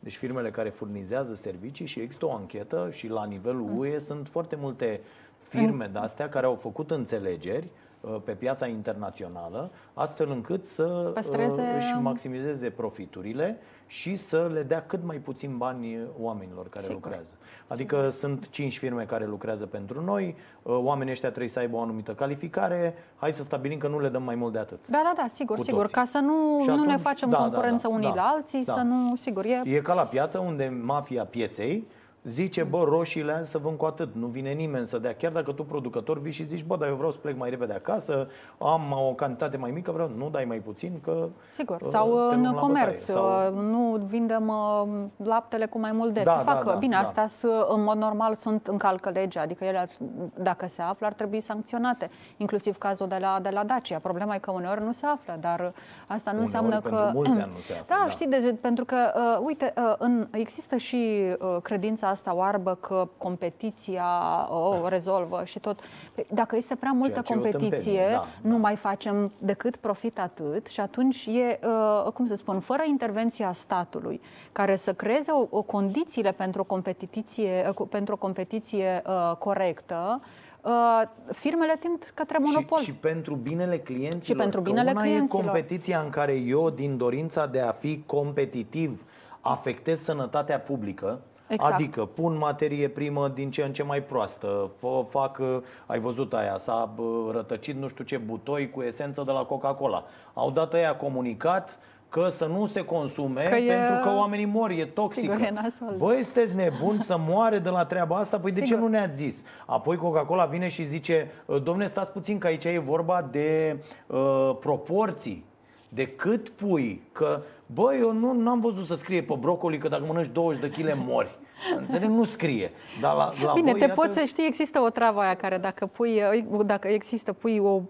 Deci firmele care furnizează servicii și există o anchetă și la nivelul mm. UE sunt foarte multe firme mm. de-astea care au făcut înțelegeri uh, pe piața internațională, astfel încât să Păstreze... Uh, își maximizeze profiturile și să le dea cât mai puțin bani oamenilor care Sigur. lucrează. Adică Sigur. sunt cinci firme care lucrează pentru noi, uh, oamenii ăștia trebuie să aibă o anumită calificare, hai să stabilim că nu le dăm mai mult de atât. Da, da, da, sigur, sigur, ca să nu, atunci, nu ne facem da, concurență da, da, unii da, la alții, da. să nu, sigur, e... E ca la piață unde mafia pieței zice, bă, roșiile azi să vând cu atât, nu vine nimeni să dea. Chiar dacă tu producător vii și zici, bă, dar eu vreau să plec mai repede acasă, am o cantitate mai mică, vreau, nu dai mai puțin, că... Sigur, uh, sau în comerț, sau... Uh, nu vindem uh, laptele cu mai mult de da, să da, facă. Da, Bine, da. astea în mod normal sunt încalcă legea, adică ele, dacă se află, ar trebui sancționate, inclusiv cazul de la, de la Dacia. Problema e că uneori nu se află, dar asta nu uneori, înseamnă că... mulți ani nu se află, da, da. știi, de, pentru că, uh, uite, uh, în, există și uh, credința asta oarbă că competiția o rezolvă și tot. Păi, dacă este prea multă competiție, da, nu da. mai facem decât profit atât și atunci e, uh, cum să spun, fără intervenția statului, care să creeze o, o condițiile pentru o competiție, uh, pentru o competiție uh, corectă, Uh, firmele tind către monopol. Și, și pentru binele clienților. Și pentru binele una clienților. e competiția în care eu, din dorința de a fi competitiv, afectez sănătatea publică, Exact. Adică pun materie primă din ce în ce mai proastă, fac, ai văzut aia, s-a rătăcit nu știu ce butoi cu esență de la Coca-Cola. Au dat aia comunicat că să nu se consume că pentru e... că oamenii mor, e toxică. Sigur, e Băi, sunteți nebuni să moare de la treaba asta? Păi Sigur. de ce nu ne-ați zis? Apoi Coca-Cola vine și zice, domne, stați puțin că aici e vorba de uh, proporții de cât pui, că bă, eu nu am văzut să scrie pe brocoli că dacă mănânci 20 de kg mori. Înțeleg, nu scrie. Dar la, la Bine, voi, te iată... poți să știi, există o travă aia care dacă pui, dacă există, pui o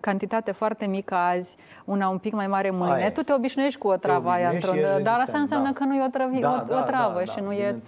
cantitate foarte mică azi, una un pic mai mare mâine, aia. tu te obișnuiești cu o travă aia într-un... Dar asta înseamnă da. că nu e o, trăvi, da, o, da, o travă da, și da, nu e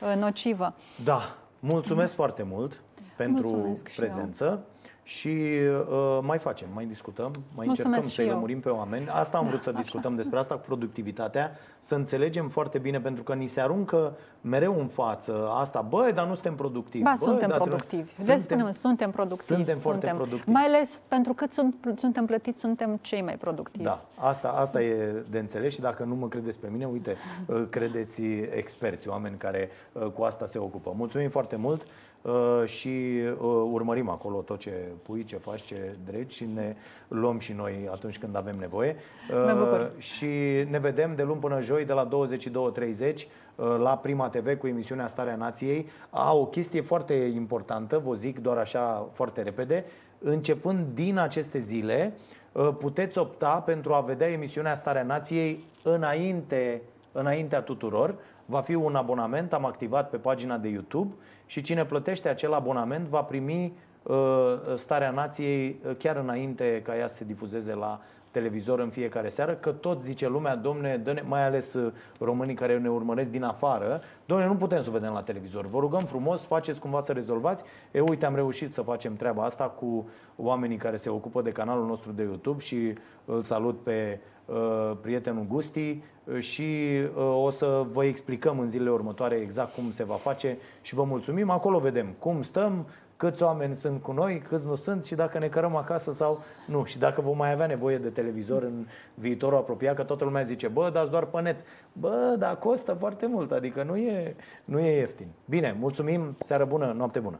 uh, nocivă. Da, mulțumesc mm. foarte mult pentru Mulțumesc prezență. Și eu și uh, mai facem, mai discutăm, mai Mulțumesc încercăm să-i lămurim pe oameni. Asta am vrut să discutăm despre asta cu productivitatea, să înțelegem foarte bine, pentru că ni se aruncă mereu în față asta, băi, dar nu suntem productivi. Ba, bă, suntem productivi. Suntem, spune suntem productivi. Suntem foarte suntem. productivi. Mai ales pentru că sunt, suntem plătiți, suntem cei mai productivi. Da, asta, asta e de înțeles și dacă nu mă credeți pe mine, uite, uh, credeți experți, oameni care uh, cu asta se ocupă. Mulțumim foarte mult! Uh, și uh, urmărim acolo tot ce pui, ce faci, ce dregi și ne luăm și noi atunci când avem nevoie. Uh, și ne vedem de luni până joi de la 22.30 la Prima TV cu emisiunea Starea Nației. A, o chestie foarte importantă, vă zic doar așa foarte repede, începând din aceste zile, puteți opta pentru a vedea emisiunea Starea Nației înainte, înaintea tuturor. Va fi un abonament, am activat pe pagina de YouTube și cine plătește acel abonament va primi uh, starea nației uh, chiar înainte ca ea să se difuzeze la televizor în fiecare seară, că tot zice lumea, domne, dă mai ales uh, românii care ne urmăresc din afară, domne, nu putem să o vedem la televizor. Vă rugăm frumos, faceți cumva să rezolvați. E, uite, am reușit să facem treaba asta cu oamenii care se ocupă de canalul nostru de YouTube și îl salut pe uh, prietenul Gusti uh, și uh, o să vă explicăm în zilele următoare exact cum se va face și vă mulțumim. Acolo vedem cum stăm, câți oameni sunt cu noi, câți nu sunt și dacă ne cărăm acasă sau nu. Și dacă vom mai avea nevoie de televizor în viitorul apropiat, că toată lumea zice, bă, dați doar pe net. Bă, dar costă foarte mult, adică nu e, nu e ieftin. Bine, mulțumim, seară bună, noapte bună.